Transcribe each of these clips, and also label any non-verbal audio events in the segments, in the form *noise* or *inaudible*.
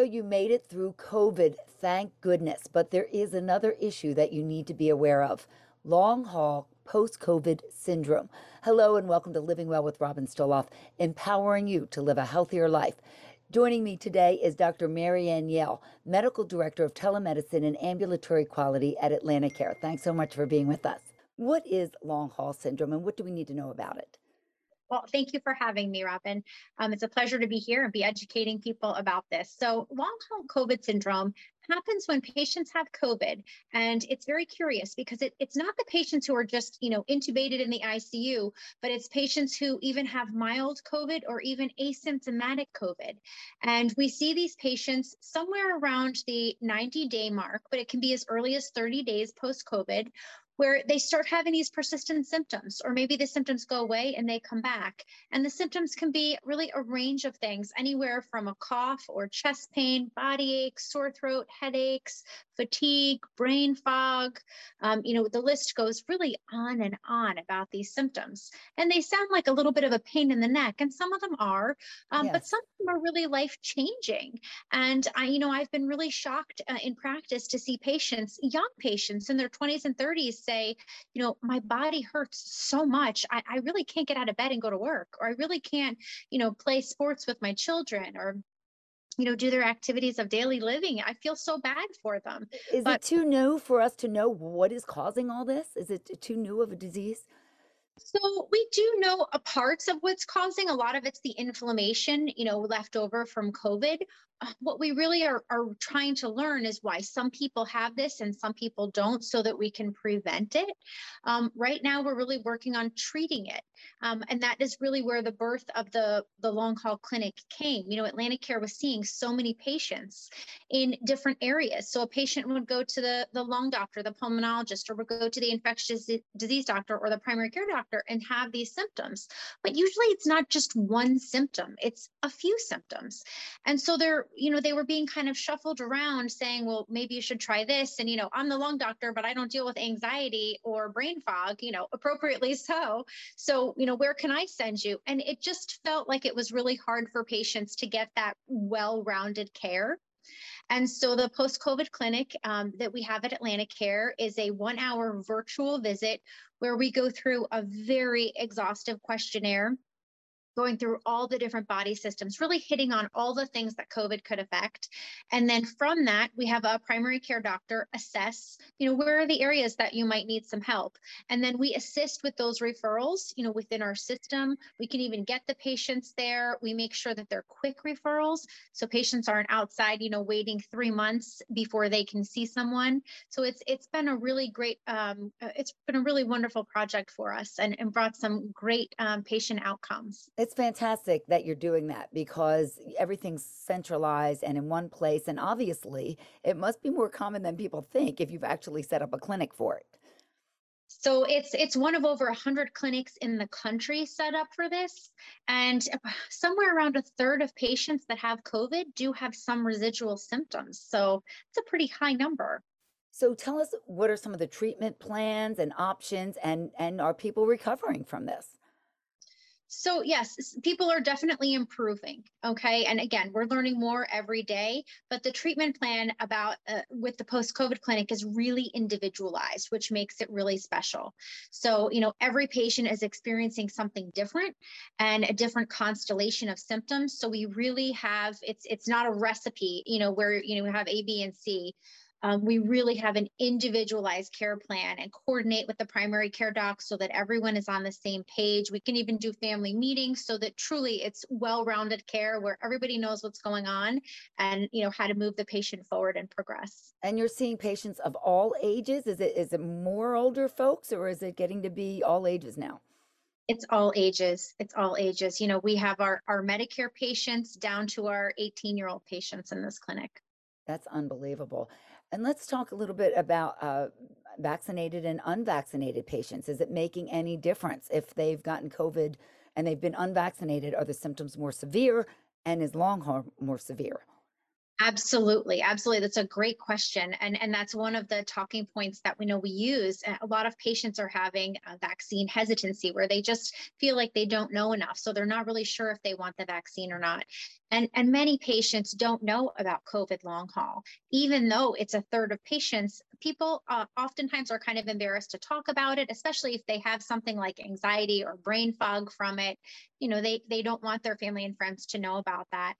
So you made it through COVID, thank goodness. But there is another issue that you need to be aware of long haul post COVID syndrome. Hello, and welcome to Living Well with Robin Stoloff, empowering you to live a healthier life. Joining me today is Dr. Marianne Yell, Medical Director of Telemedicine and Ambulatory Quality at AtlantiCare. Thanks so much for being with us. What is long haul syndrome and what do we need to know about it? Well, thank you for having me, Robin. Um, it's a pleasure to be here and be educating people about this. So, long haul COVID syndrome happens when patients have COVID. And it's very curious because it, it's not the patients who are just, you know, intubated in the ICU, but it's patients who even have mild COVID or even asymptomatic COVID. And we see these patients somewhere around the 90 day mark, but it can be as early as 30 days post COVID where they start having these persistent symptoms, or maybe the symptoms go away and they come back. And the symptoms can be really a range of things, anywhere from a cough or chest pain, body aches, sore throat, headaches, fatigue, brain fog. Um, you know, the list goes really on and on about these symptoms. And they sound like a little bit of a pain in the neck, and some of them are, um, yes. but some of them are really life changing. And I, you know, I've been really shocked uh, in practice to see patients, young patients in their 20s and 30s, say, you know, my body hurts so much. I, I really can't get out of bed and go to work, or I really can't, you know, play sports with my children, or you know do their activities of daily living i feel so bad for them is but, it too new for us to know what is causing all this is it too new of a disease so we do know a parts of what's causing a lot of it's the inflammation you know left over from covid what we really are, are trying to learn is why some people have this and some people don't so that we can prevent it. Um, right now, we're really working on treating it. Um, and that is really where the birth of the, the long haul clinic came. You know, AtlantiCare was seeing so many patients in different areas. So a patient would go to the, the lung doctor, the pulmonologist, or would go to the infectious disease doctor or the primary care doctor and have these symptoms. But usually it's not just one symptom, it's a few symptoms. And so they're you know, they were being kind of shuffled around saying, well, maybe you should try this. And, you know, I'm the lung doctor, but I don't deal with anxiety or brain fog, you know, appropriately so. So, you know, where can I send you? And it just felt like it was really hard for patients to get that well rounded care. And so the post COVID clinic um, that we have at AtlantiCare is a one hour virtual visit where we go through a very exhaustive questionnaire going through all the different body systems, really hitting on all the things that COVID could affect. And then from that, we have a primary care doctor assess, you know, where are the areas that you might need some help. And then we assist with those referrals, you know, within our system. We can even get the patients there. We make sure that they're quick referrals. So patients aren't outside, you know, waiting three months before they can see someone. So it's it's been a really great, um, uh, it's been a really wonderful project for us and, and brought some great um, patient outcomes. It's fantastic that you're doing that because everything's centralized and in one place. And obviously, it must be more common than people think if you've actually set up a clinic for it. So it's it's one of over 100 clinics in the country set up for this and uh, somewhere around a third of patients that have COVID do have some residual symptoms. So it's a pretty high number. So tell us what are some of the treatment plans and options and and are people recovering from this? So yes, people are definitely improving. Okay, and again, we're learning more every day. But the treatment plan about uh, with the post-COVID clinic is really individualized, which makes it really special. So you know, every patient is experiencing something different and a different constellation of symptoms. So we really have it's it's not a recipe. You know, where you know we have A, B, and C um, we really have an individualized care plan and coordinate with the primary care doc so that everyone is on the same page. We can even do family meetings so that truly it's well-rounded care where everybody knows what's going on and you know how to move the patient forward and progress. And you're seeing patients of all ages. Is it is it more older folks or is it getting to be all ages now? It's all ages. It's all ages. You know, we have our, our Medicare patients down to our 18 year old patients in this clinic. That's unbelievable. And let's talk a little bit about uh, vaccinated and unvaccinated patients. Is it making any difference if they've gotten COVID and they've been unvaccinated? Are the symptoms more severe and is long haul more severe? Absolutely, absolutely. That's a great question. And, and that's one of the talking points that we know we use. A lot of patients are having vaccine hesitancy where they just feel like they don't know enough. So they're not really sure if they want the vaccine or not. And, and many patients don't know about COVID long haul, even though it's a third of patients. People uh, oftentimes are kind of embarrassed to talk about it, especially if they have something like anxiety or brain fog from it. You know, they, they don't want their family and friends to know about that.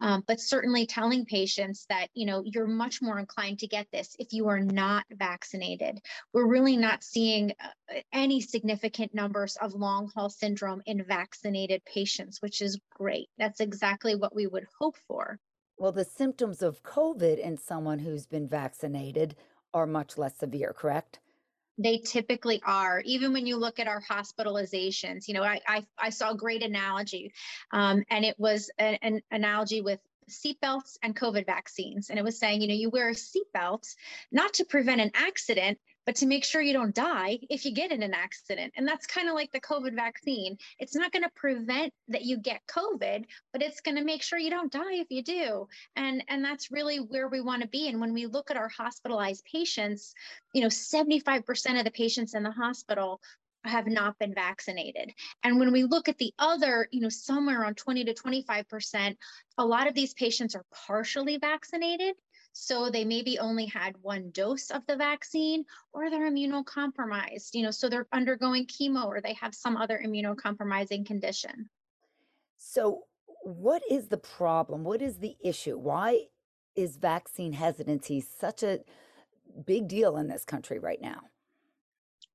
Um, but certainly telling patients that, you know, you're much more inclined to get this if you are not vaccinated. We're really not seeing uh, any significant numbers of long haul syndrome in vaccinated patients, which is great. That's exactly what we would hope for. Well, the symptoms of COVID in someone who's been vaccinated are much less severe, correct? They typically are. Even when you look at our hospitalizations, you know, I I, I saw a great analogy, um, and it was an analogy with seatbelts and COVID vaccines, and it was saying, you know, you wear a seatbelt not to prevent an accident, but to make sure you don't die if you get in an accident. And that's kind of like the COVID vaccine. It's not going to prevent that you get COVID, but it's going to make sure you don't die if you do. And and that's really where we want to be. And when we look at our hospitalized patients, you know, 75% of the patients in the hospital have not been vaccinated. And when we look at the other, you know, somewhere around 20 to 25%, a lot of these patients are partially vaccinated. So they maybe only had one dose of the vaccine or they're immunocompromised, you know, so they're undergoing chemo or they have some other immunocompromising condition. So, what is the problem? What is the issue? Why is vaccine hesitancy such a big deal in this country right now?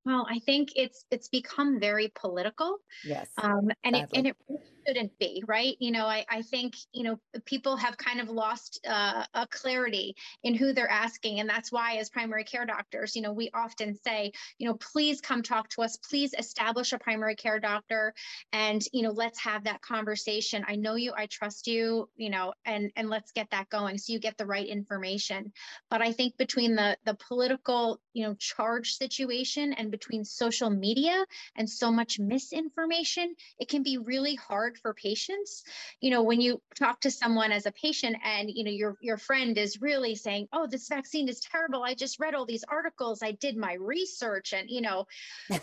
Well, I think it's it's become very political, Yes, um, and it and it shouldn't be, right? You know, I I think you know people have kind of lost uh, a clarity in who they're asking, and that's why, as primary care doctors, you know, we often say, you know, please come talk to us, please establish a primary care doctor, and you know, let's have that conversation. I know you, I trust you, you know, and and let's get that going so you get the right information. But I think between the the political, you know, charge situation and between social media and so much misinformation, it can be really hard for patients. You know, when you talk to someone as a patient and you know your your friend is really saying, "Oh, this vaccine is terrible. I just read all these articles. I did my research." And you know,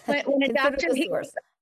when, when a *laughs* doctor.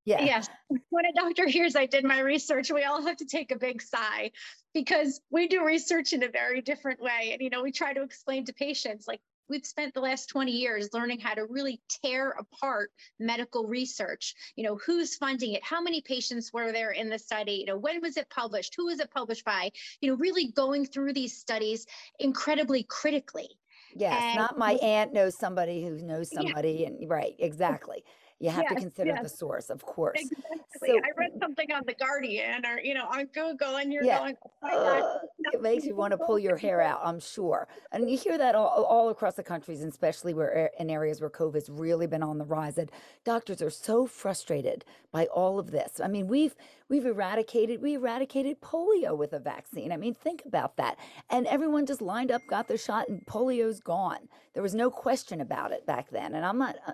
Yeah. Yes. When a doctor hears I did my research, we all have to take a big sigh because we do research in a very different way. And, you know, we try to explain to patients like, we've spent the last 20 years learning how to really tear apart medical research. You know who's funding it? How many patients were there in the study? You know when was it published? Who was it published by? You know really going through these studies incredibly critically. Yes, and not my aunt knows somebody who knows yeah. somebody, and right, exactly. You have to consider yes the source, of course. exactly So, i read something on the guardian or you know on google and you're yeah, going oh uh, it makes you want to pull your hair out, I'm sure. And you hear that all, all across the countries, and especially where in areas where COVID's really been on the rise, that doctors are so frustrated by all of this. I mean, we've we've eradicated we eradicated polio with a vaccine. I mean, think about that. And everyone just lined up, got their shot, and polio's gone. There was no question about it back then. And I'm not. Uh,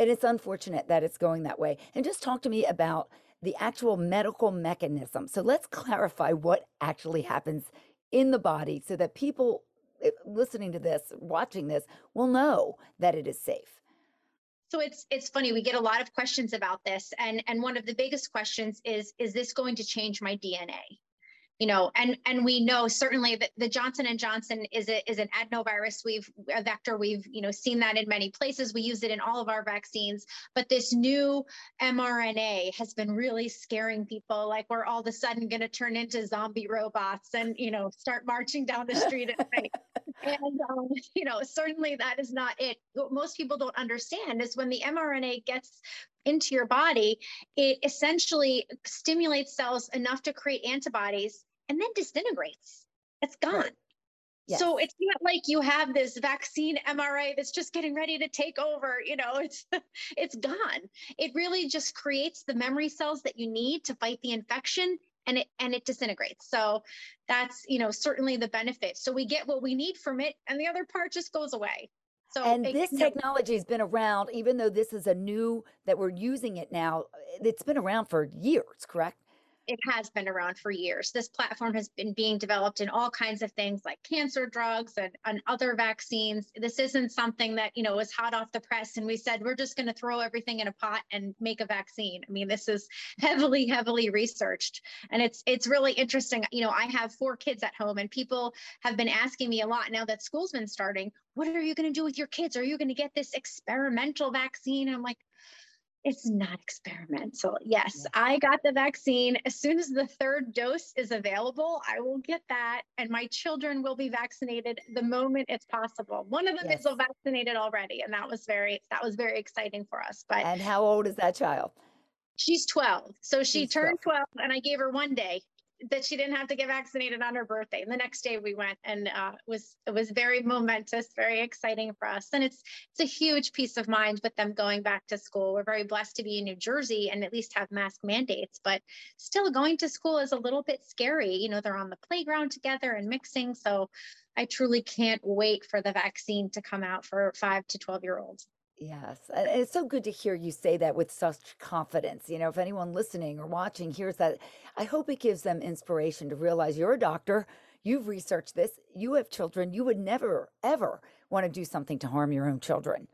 and it's unfortunate that it's going that way. And just talk to me about the actual medical mechanism. So let's clarify what actually happens in the body so that people eh, listening to this, watching this, will know that it is safe. So it's it's funny we get a lot of questions about this and and one of the biggest questions is is this going to change my DNA? You know and and we know certainly that the johnson and johnson is a, is an adenovirus. We've a vector we've you know seen that in many places. We use it in all of our vaccines. But this new mrna has been really scaring people like we're all of a sudden going to turn into zombie robots and you know start marching down the street at night. *laughs* And um, you know certainly that is not it. What most people don't understand is when the mrna gets into your body, it essentially stimulates cells enough to create antibodies and then disintegrates. It's gone. Yes. So it's not like you have this vaccine mRNA that's just getting ready to take over, you know, it's *laughs* it's gone. It really just creates the memory cells that you need to fight the infection and it and it disintegrates. So that's, you know, certainly the benefit. So we get what we need from it and the other part just goes away. So And it, this technology has been around, even though this is a new that we're using it now, it's been around for years, correct? It has been around for years. This platform has been being developed in all kinds of things like cancer drugs and, and other vaccines. This isn't something that, you know, was hot off the press and we said we're just going to throw everything in a pot and make a vaccine. I mean, this is *laughs* heavily, heavily researched. And it's it's really interesting. You know, I have four kids at home and people have been asking me a lot now that school's been starting, what are you going to do with your kids? Are you going to get this experimental vaccine? I'm like, it's not experimental. Yes, I got the vaccine. As soon as the third dose is available, I will get that. And my children will be vaccinated the moment it's possible. One of them yes. is vaccinated already. And that was very, that was very exciting for us. But and how old is that child? She's 12. So she She's turned 12. 12 and I gave her one day that she didn't have to get vaccinated on her birthday. And the next day we went, and uh, was it was very momentous, very exciting for us. And it's it's a huge peace of mind with them going back to school. We're very blessed to be in New Jersey and at least have mask mandates, but still going to school is a little bit scary. You know, they're on the playground together and mixing. So I truly can't wait for the vaccine to come out for five to 12 year olds. Yes. And it's so good to hear you say that with such confidence. You know, if anyone listening or watching hears that, I hope it gives them inspiration to realize you're a doctor, you've researched this, you have children, you would never, ever want to do something to harm your own children.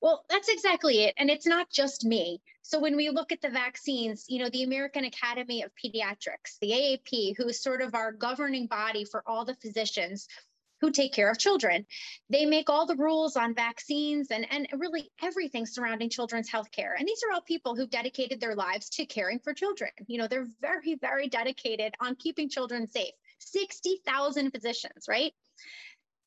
Well, that's exactly it. And it's not just me. So when we look at the vaccines, you know, the American Academy of Pediatrics, the AAP, who is sort of our governing body for all the physicians, who take care of children. They make all the rules on vaccines and, and really everything surrounding children's health care. And these are all people who've dedicated their lives to caring for children. You know, they're very, very dedicated on keeping children safe. 60,000 physicians, right?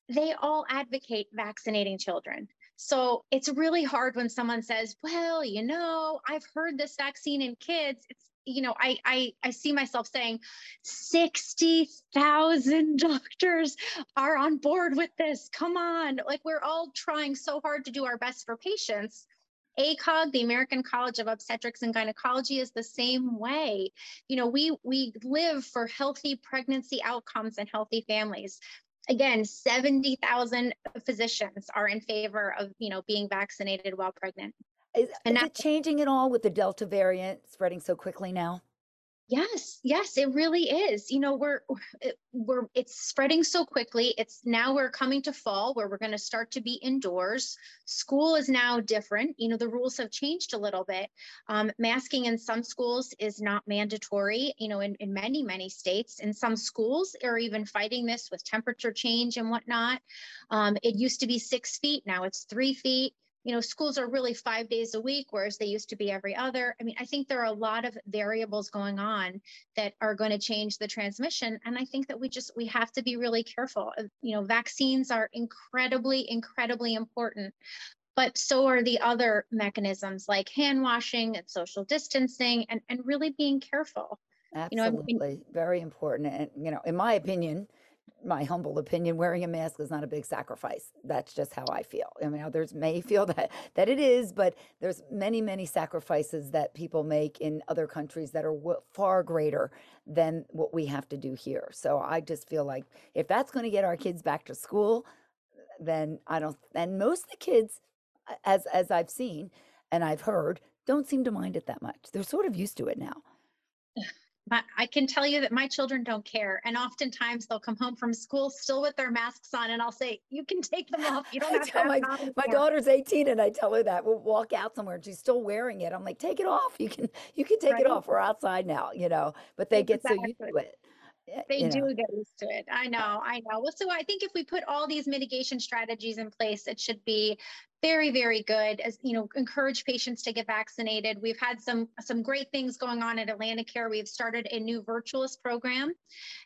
They all advocate vaccinating children. So it's really hard when someone says, well, you know, I've heard this vaccine in kids. It's you know, I I I see myself saying 60,000 doctors are on board with this. Come on. Like we're all trying so hard to do our best for patients. ACOG, the American College of Obstetrics and Gynecology is the same way. You know, we we live for healthy pregnancy outcomes and healthy families. Again, 70,000 physicians are in favor of, you know, being vaccinated while pregnant. Is, and is it changing at all with the Delta variant spreading so quickly now? Yes, yes, it really is. You know, we're we're it's spreading so quickly. It's now we're coming to fall where we're going to start to be indoors. School is now different. You know, the rules have changed a little bit. Um, masking in some schools is not mandatory. You know, in, in many many states, in some schools are even fighting this with temperature change and whatnot. Um, it used to be six feet, now it's three feet you know, schools are really five days a week, whereas they used to be every other. I mean, I think there are a lot of variables going on that are going to change the transmission. And I think that we just, we have to be really careful. Uh, you know, vaccines are incredibly, incredibly important. But so are the other mechanisms like hand washing and social distancing and, and really being careful. Absolutely. You know, I mean, very important. And, you know, in my opinion, my humble opinion, wearing a mask is not a big sacrifice. That's just how I feel. I mean, others may *laughs* feel that that it is, but there's many, many sacrifices that people make in other countries that are w- far greater than what we have to do here. So I just feel like if that's going to get our kids back to school, then I don't. And most of the kids, as as I've seen and I've heard, don't seem to mind it that much. They're sort of used to it now. *laughs* I can tell you that my children don't care. And oftentimes they'll come home from school still with their masks on, and I'll say, You can take them off. You *laughs* don't have to. my, my daughter's 18, and I tell her that. We'll walk out somewhere and she's still wearing it. I'm like, Take it off. You can you can take right. it off. We're outside now, you know. But they exactly. get so used to it. Eh, they you do know. get used to it. I know, I know. Well, so I think if we put all these mitigation strategies in place, it should be very very good as you know encourage patients to get vaccinated. We've had some some great things going on at atlanticare. We've started a new virtualist program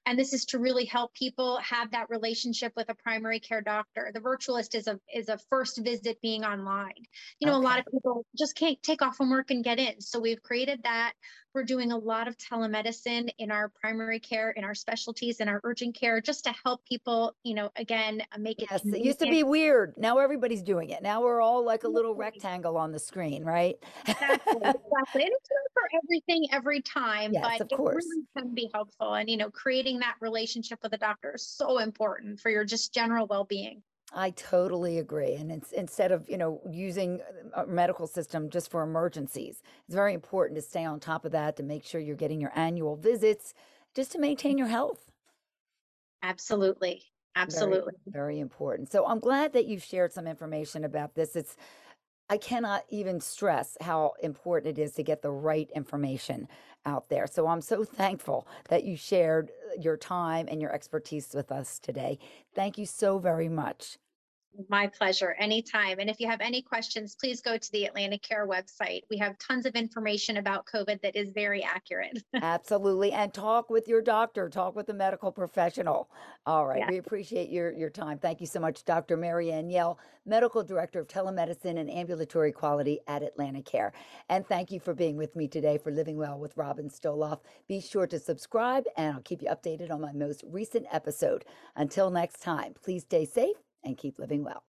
and this is to really help people have that relationship with a primary care doctor. The virtualist is a is a first visit being online. You know okay. a lot of people just can't take off from work and get in. So we've created that. We're doing a lot of telemedicine in our primary care in our specialties in our urgent care just to help people you know again make it yes, it used to be weird. Now everybody's doing it. Now we're all like a little rectangle on the screen, right? exactly, *laughs* exactly. And it's not for everything every time, yes, but of course. it really can be helpful. And you know, creating that relationship with a doctor is so important for your just general well-being. I totally agree. And it's instead of, you know, using um, a medical system just for emergencies, it's very important to stay on top of that to make sure you're getting your annual visits just to maintain your health. Absolutely. Very, Absolutely. very important. So I'm glad that you've shared some information about this. It's I cannot even stress how important it is to get the right information out there. So I'm so *laughs* thankful that you shared uh, your time and your expertise with us today. Thank you so very much. My pleasure. Anytime. And if you have any questions, please go to the AtlantiCare website. We have tons of information about COVID that is very accurate. *laughs* Absolutely. And talk with your doctor, talk with a medical professional. All right. yeah. We appreciate your, your time. Thank you so much, Dr. Mary Ann Yell, Medical Director of Telemedicine and Ambulatory Quality at AtlantiCare. And thank you for being with me today for Living Well with Robin Stoloff. Be sure to subscribe and I'll keep you updated on my most recent episode. Until next time, please stay safe and keep living well.